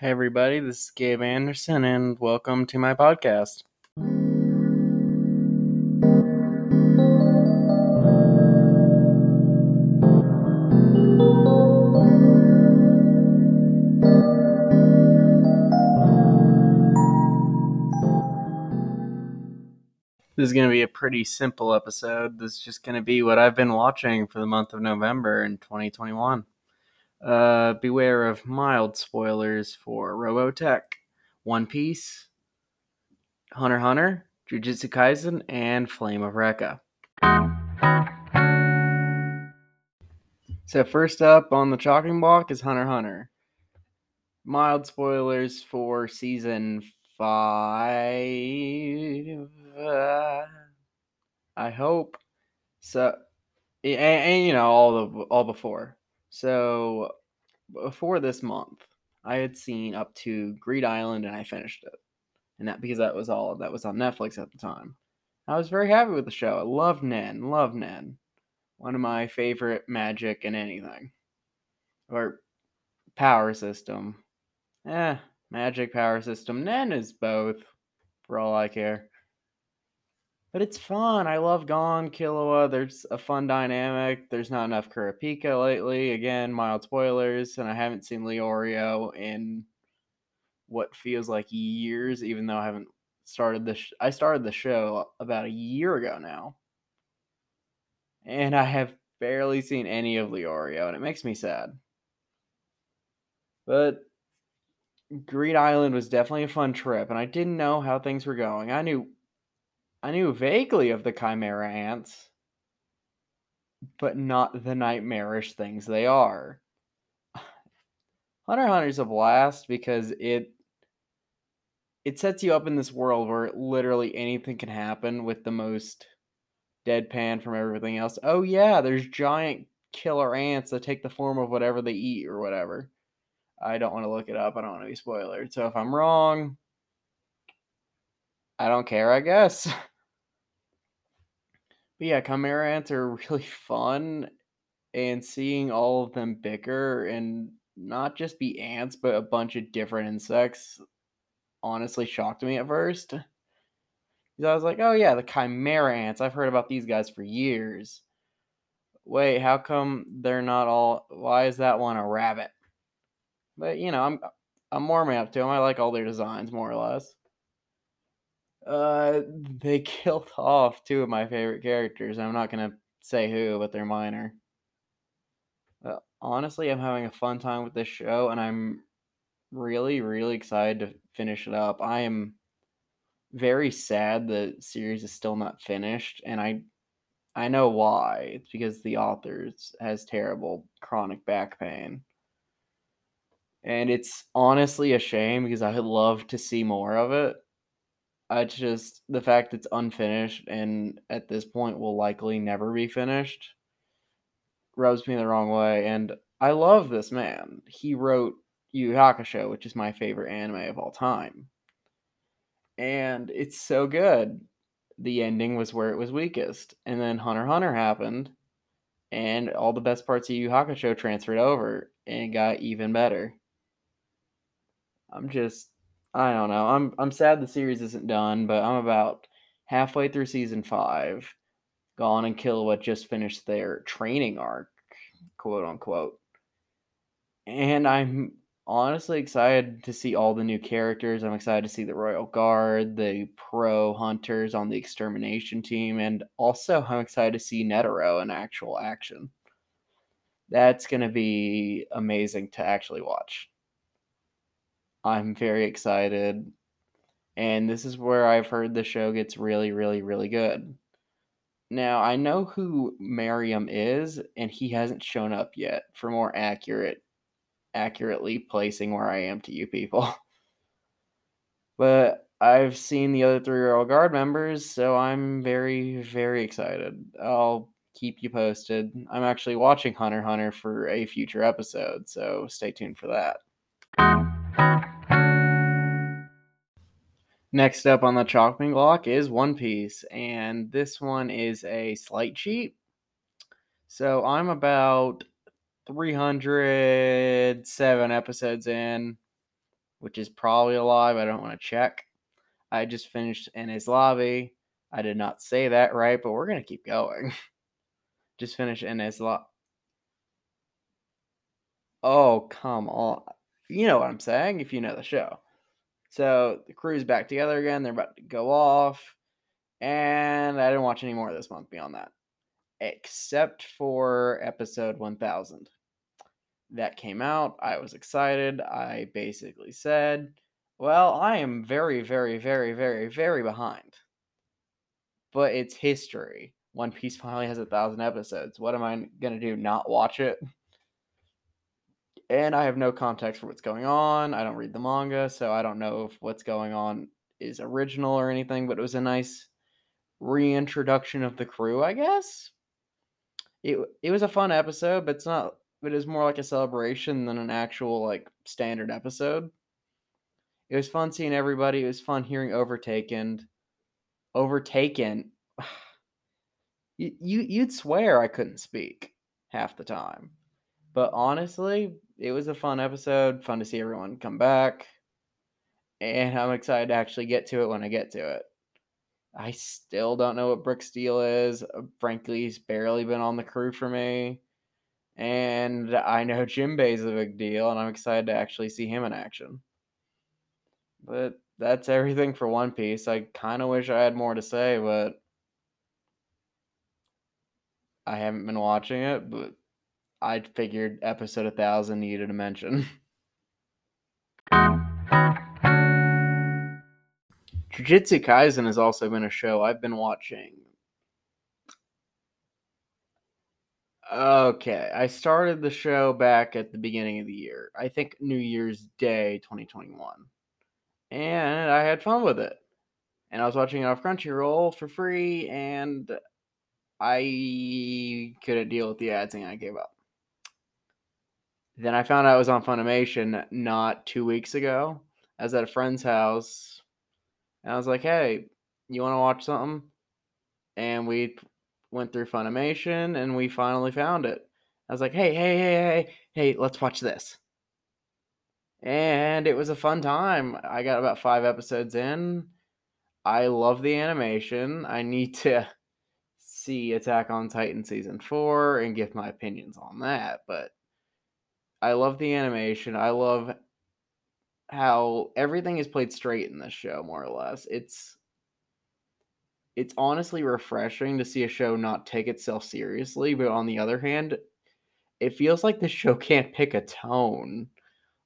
Hey, everybody, this is Gabe Anderson, and welcome to my podcast. This is going to be a pretty simple episode. This is just going to be what I've been watching for the month of November in 2021. Uh, beware of mild spoilers for Robotech, One Piece, Hunter Hunter, Jujutsu Kaisen, and Flame of Recca. So first up on the chopping block is Hunter Hunter. Mild spoilers for season five. Uh, I hope so. And, and you know all the all before. So before this month, I had seen up to Greed Island and I finished it. And that because that was all that was on Netflix at the time. I was very happy with the show. I love Nen, love Nen. One of my favorite magic and anything. Or power system. Eh, magic power system. Nen is both, for all I care. But it's fun. I love Gon, Killua. There's a fun dynamic. There's not enough Kurapika lately. Again, mild spoilers, and I haven't seen Leorio in what feels like years, even though I haven't started the. Sh- I started the show about a year ago now, and I have barely seen any of Leorio, and it makes me sad. But Greed Island was definitely a fun trip, and I didn't know how things were going. I knew I knew vaguely of the chimera ants, but not the nightmarish things they are. Hunter Hunter's a blast because it it sets you up in this world where literally anything can happen with the most deadpan from everything else. Oh yeah, there's giant killer ants that take the form of whatever they eat or whatever. I don't want to look it up. I don't want to be spoiled. So if I'm wrong, I don't care, I guess. But yeah, Chimera ants are really fun, and seeing all of them bicker and not just be ants, but a bunch of different insects honestly shocked me at first. Because I was like, oh yeah, the Chimera ants. I've heard about these guys for years. Wait, how come they're not all. Why is that one a rabbit? But you know, I'm I'm warming up to them. I like all their designs more or less. Uh, they killed off two of my favorite characters. I'm not gonna say who, but they're minor. But honestly, I'm having a fun time with this show, and I'm really, really excited to finish it up. I am very sad the series is still not finished, and I I know why. It's because the author has terrible chronic back pain. And it's honestly a shame because I would love to see more of it I just the fact it's unfinished and at this point will likely never be finished rubs me the wrong way. And I love this man. He wrote Yu Hakusho, which is my favorite anime of all time. And it's so good. The ending was where it was weakest. And then Hunter Hunter happened, and all the best parts of Yu Hakusho transferred over and got even better. I'm just I don't know. I'm I'm sad the series isn't done, but I'm about halfway through season five. Gon and Killua just finished their training arc, quote unquote. And I'm honestly excited to see all the new characters. I'm excited to see the Royal Guard, the pro hunters on the extermination team, and also I'm excited to see Netero in actual action. That's going to be amazing to actually watch. I'm very excited. And this is where I've heard the show gets really, really, really good. Now, I know who Meruem is, and he hasn't shown up yet for more accurate, accurately placing where I am to you people. But I've seen the other three Royal Guard members, so I'm very, very excited. I'll keep you posted. I'm actually watching Hunter Hunter for a future episode, so stay tuned for that. Next up on the chopping block is One Piece, and this one is a slight cheat. So I'm about 307 episodes in. which is probably a lie, but I don't want to check. I just finished Enies Lobby. I did not say that right, but we're going to keep going. just finished Enies Lobby. Oh, come on. You know what I'm saying if you know the show. So the crew's back together again. They're about to go off. And I didn't watch any more this month beyond that, except for episode 1000 that came out. I was excited. I basically said, Well, I am very, very, very, very, very behind. But it's history. One Piece finally has a thousand episodes. What am I going to do? Not watch it? And I have no context for what's going on. I don't read the manga, so I don't know if what's going on is original or anything, but it was a nice reintroduction of the crew, I guess. It it was a fun episode, but it's not but more like a celebration than an actual like standard episode. It was fun seeing everybody. It was fun hearing Overtaken. Overtaken. you, you you'd swear I couldn't speak half the time. But honestly, it was a fun episode. Fun to see everyone come back. And I'm excited to actually get to it when I get to it. I still don't know what Brick Steel is. Uh, frankly, he's barely been on the crew for me. And I know Jim Jinbei's a big deal, and I'm excited to actually see him in action. But that's everything for One Piece. I kind of wish I had more to say, but I haven't been watching it, but I figured episode 1000 needed a mention. Jujutsu Kaisen has also been a show I've been watching. Okay, I started the show back at the beginning of the year. I think New Year's Day 2021. And I had fun with it. And I was watching it off Crunchyroll for free, and I couldn't deal with the ads and I gave up. Then I found out it was on Funimation not two weeks ago. I was at a friend's house, and I was like, "Hey, you want to watch something?" And we went through Funimation, and we finally found it. I was like, "Hey, hey, hey, hey, hey, let's watch this." And it was a fun time. I got about five episodes in. I love the animation. I need to see Attack on Titan season four and give my opinions on that, but I love the animation. I love how everything is played straight in this show, more or less. It's it's honestly refreshing to see a show not take itself seriously, but on the other hand, it feels like the show can't pick a tone.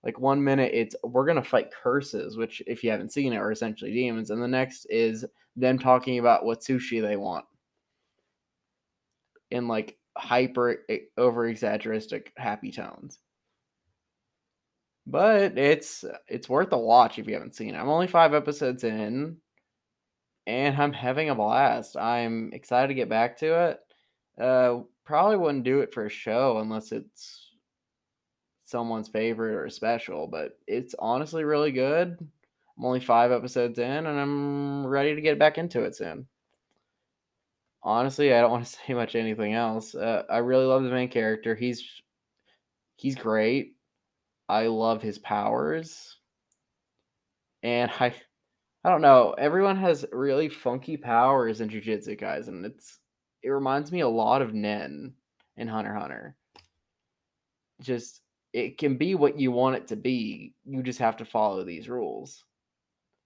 Like one minute it's we're gonna fight curses, which if you haven't seen it are essentially demons, and the next is them talking about what sushi they want. In like hyper over exaggerated happy tones but it's it's worth a watch if you haven't seen it. I'm only five episodes in, and I'm having a blast. I'm excited to get back to it. Uh, probably wouldn't do it for a show unless it's someone's favorite or special, but it's honestly really good. I'm only five episodes in, and I'm ready to get back into it soon. Honestly, I don't want to say much anything else. Uh, I really love the main character. He's he's great. I love his powers. And I I don't know, everyone has really funky powers in Jujutsu Kaisen. It's it reminds me a lot of Nen in Hunter Hunter. Just it can be what you want it to be. You just have to follow these rules.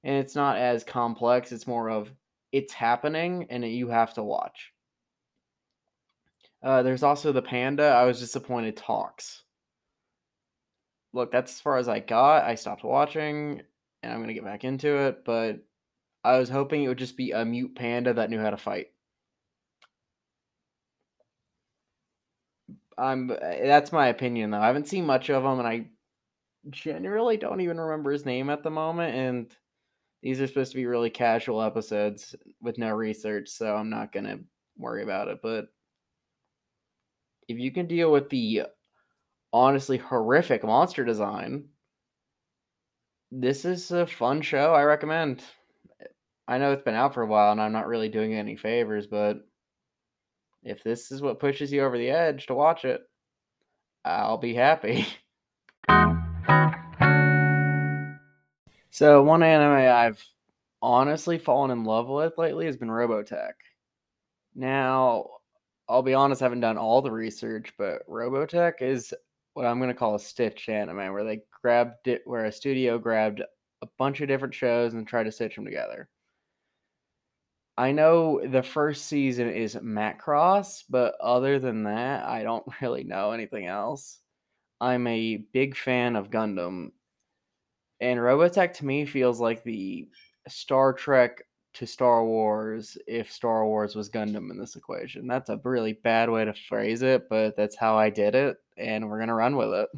And it's not as complex, it's more of it's happening and you have to watch. Uh, there's also the panda. I was disappointed talks look, that's as far as I got. I stopped watching and I'm going to get back into it, but I was hoping it would just be a mute panda that knew how to fight. I'm eh, that's my opinion though. I haven't seen much of him and I generally don't even remember his name at the moment and these are supposed to be really casual episodes with no research, so I'm not going to worry about it, but if you can deal with the honestly horrific monster design. This is a fun show. I recommend. I know it's been out for a while and I'm not really doing any favors, but if this is what pushes you over the edge to watch it, I'll be happy. So one anime I've honestly fallen in love with lately has been Robotech. Now, I'll be honest, I haven't done all the research, but Robotech is what I'm going to call a stitch anime, where they grabbed it, where a studio grabbed a bunch of different shows and tried to stitch them together. I know the first season is Macross, but other than that, I don't really know anything else. I'm a big fan of Gundam, and Robotech to me feels like the Star Trek to Star Wars if Star Wars was Gundam in this equation. That's a really bad way to phrase it, but that's how I did it, and we're going to run with it.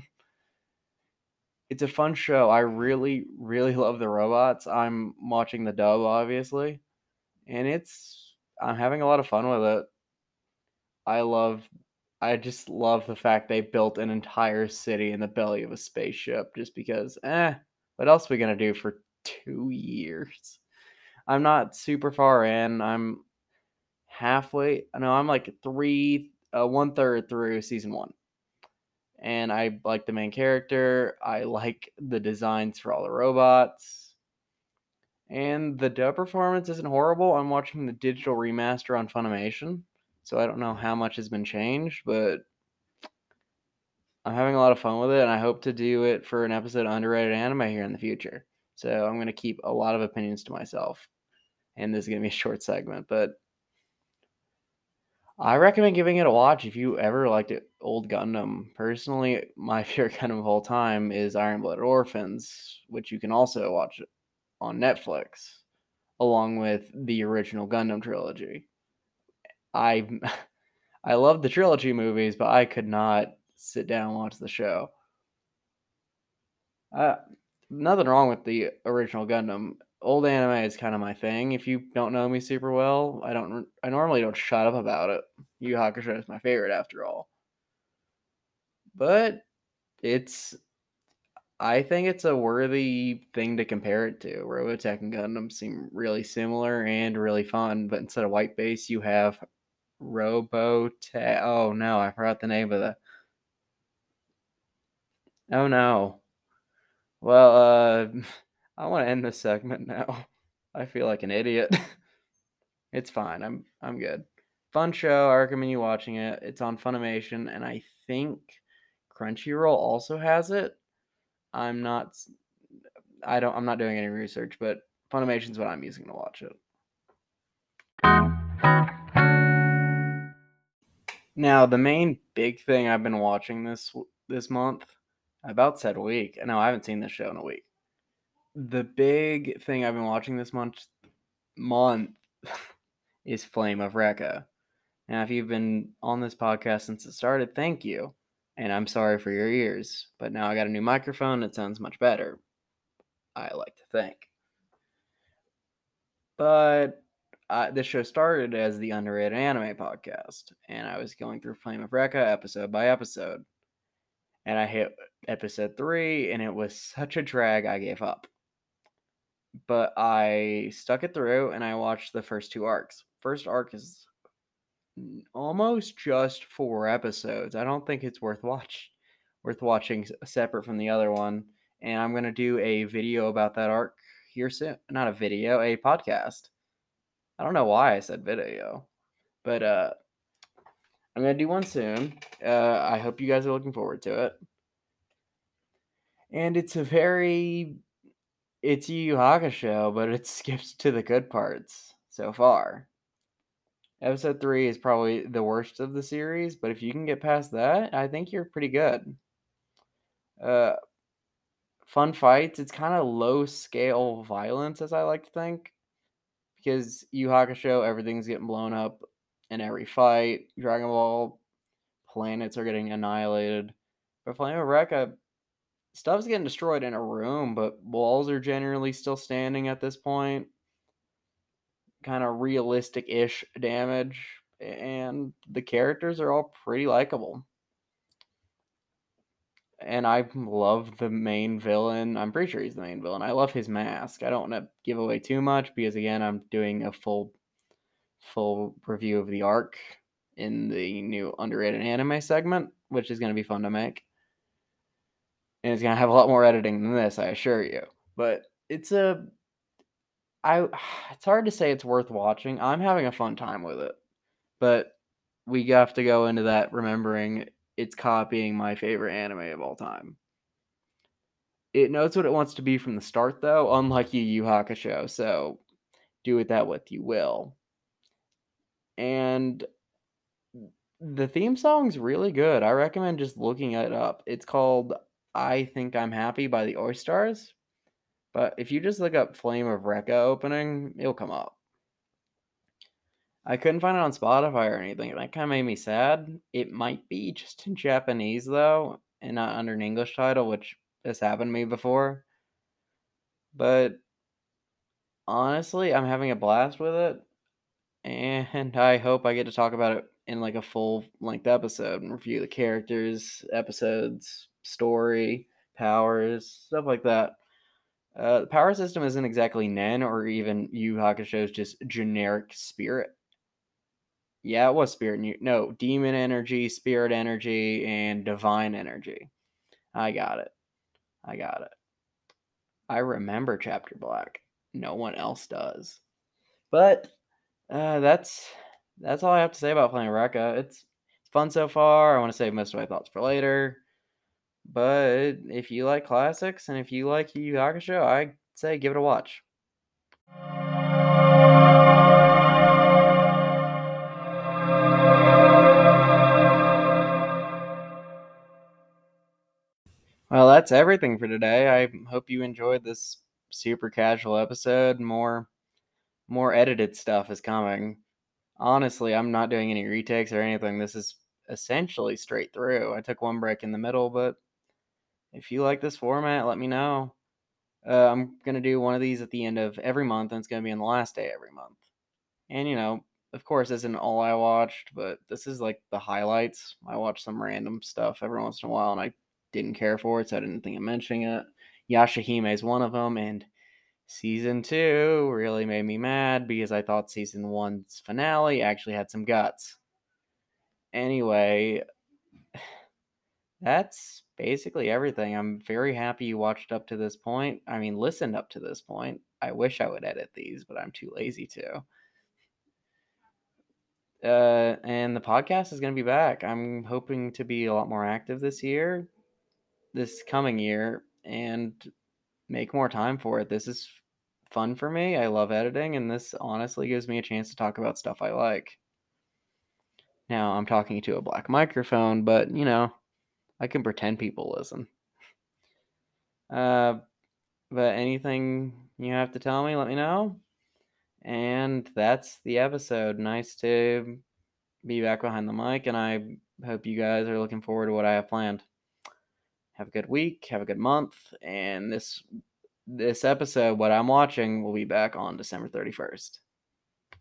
It's a fun show. I really, really love the robots. I'm watching the dub, obviously, and it's, I'm having a lot of fun with it. I love, I just love the fact they built an entire city in the belly of a spaceship just because, eh, what else are we going to do for two years? I'm not super far in. I'm halfway. No, I'm like three, uh, one third through season one. And I like the main character. I like the designs for all the robots. And the dub performance isn't horrible. I'm watching the digital remaster on Funimation. So I don't know how much has been changed, but I'm having a lot of fun with it. And I hope to do it for an episode of Underrated Anime here in the future. So I'm going to keep a lot of opinions to myself and this is going to be a short segment, but I recommend giving it a watch if you ever liked it, old Gundam. Personally, my favorite Gundam of all time is Iron Blooded Orphans, which you can also watch on Netflix, along with the original Gundam trilogy. I I love the trilogy movies, but I could not sit down and watch the show. Uh, nothing wrong with the original Gundam old anime is kind of my thing. If you don't know me super well, I don't. I normally don't shut up about it. Yu Hakusho is my favorite after all. But it's. I think it's a worthy thing to compare it to. Robotech and Gundam seem really similar and really fun, but instead of white base, you have Robotech. Oh no, I forgot the name of the. Oh no. Well, uh. I want to end this segment now. I feel like an idiot. it's fine. I'm I'm good. Fun show. I recommend you watching it. It's on Funimation, and I think Crunchyroll also has it. I'm not. I don't. I'm not doing any research, but Funimation's what I'm using to watch it. Now, the main big thing I've been watching this this month, About said week. No, I haven't seen this show in a week the big thing I've been watching this month month is Flame of Recca. Now, if you've been on this podcast since it started, thank you. And I'm sorry for your ears, but now I got a new microphone. It sounds much better. I like to think. But uh, this show started as the underrated anime podcast, and I was going through Flame of Recca episode by episode. And I hit episode three, and it was such a drag, I gave up but I stuck it through and I watched the first two arcs. First arc is almost just four episodes. I don't think it's worth watch worth watching separate from the other one. And I'm gonna do a video about that arc here soon. Not a video, a podcast. I don't know why I said video, but uh, I'm gonna do one soon. Uh, I hope you guys are looking forward to it. And it's a very it's Yu Yu Hakusho, but it skips to the good parts so far. Episode 3 is probably the worst of the series, but if you can get past that, I think you're pretty good. Uh, fun fights. It's kind of low scale violence, as I like to think. Because Yu Hakusho, everything's getting blown up in every fight. Dragon Ball planets are getting annihilated. But Flame of Recca, stuff's getting destroyed in a room, but walls are generally still standing at this point. Kind of realistic ish damage, and the characters are all pretty likable. And I love the main villain. I'm pretty sure he's the main villain. I love his mask. I don't want to give away too much because again, I'm doing a full full review of the arc in the new underrated anime segment, which is going to be fun to make and it's gonna have a lot more editing than this, I assure you. But It's a I it's hard to say it's worth watching. I'm having a fun time with it. But we have to go into that remembering it's copying my favorite anime of all time. It knows what it wants to be from the start though, unlike Yu Yu Hakusho, so do with that what you will. And the theme song's really good. I recommend just looking it up. It's called I Think I'm Happy by the Oystars. But if you just look up Flame of Recca opening, it'll come up. I couldn't find it on Spotify or anything. That kind of made me sad. It might be just in Japanese though, and not under an English title, which has happened to me before. But honestly, I'm having a blast with it, and I hope I get to talk about it in like a full length episode and review the characters, episodes, story, powers, stuff like that. Uh, the power system isn't exactly Nen or even Yu Hakusho's just generic spirit. Yeah, it was spirit. No, demon energy, spirit energy, and divine energy. I got it. I got it. I remember Chapter Black. No one else does. But uh, that's that's all I have to say about playing Recca. It's fun so far. I want to save most of my thoughts for later. But if you like classics and if you like Yu Yu Hakusho, I'd say give it a watch. Well, that's everything for today. I hope you enjoyed this super casual episode. More more edited stuff is coming. Honestly, I'm not doing any retakes or anything. This is essentially straight through. I took one break in the middle, but if you like this format, let me know. Uh, I'm gonna do one of these at the end of every month, and it's gonna be on the last day every month. And you know, of course, isn't all I watched, but this is like the highlights. I watch some random stuff every once in a while, and I didn't care for it, so I didn't think of mentioning it. Yashahime is one of them, and season two really made me mad because I thought season one's finale actually had some guts. Anyway, that's basically everything. I'm very happy you watched up to this point. I mean, listened up to this point. I wish I would edit these, but I'm too lazy to. Uh, and the podcast is going to be back. I'm hoping to be a lot more active this year, this coming year, and make more time for it. This is fun for me. I love editing, and this honestly gives me a chance to talk about stuff I like. Now, I'm talking to a black microphone, but you know, I can pretend people listen. Uh, but anything you have to tell me, let me know. And that's the episode. Nice to be back behind the mic, and I hope you guys are looking forward to what I have planned. Have a good week, have a good month, and this this episode, what I'm watching, will be back on December 31st.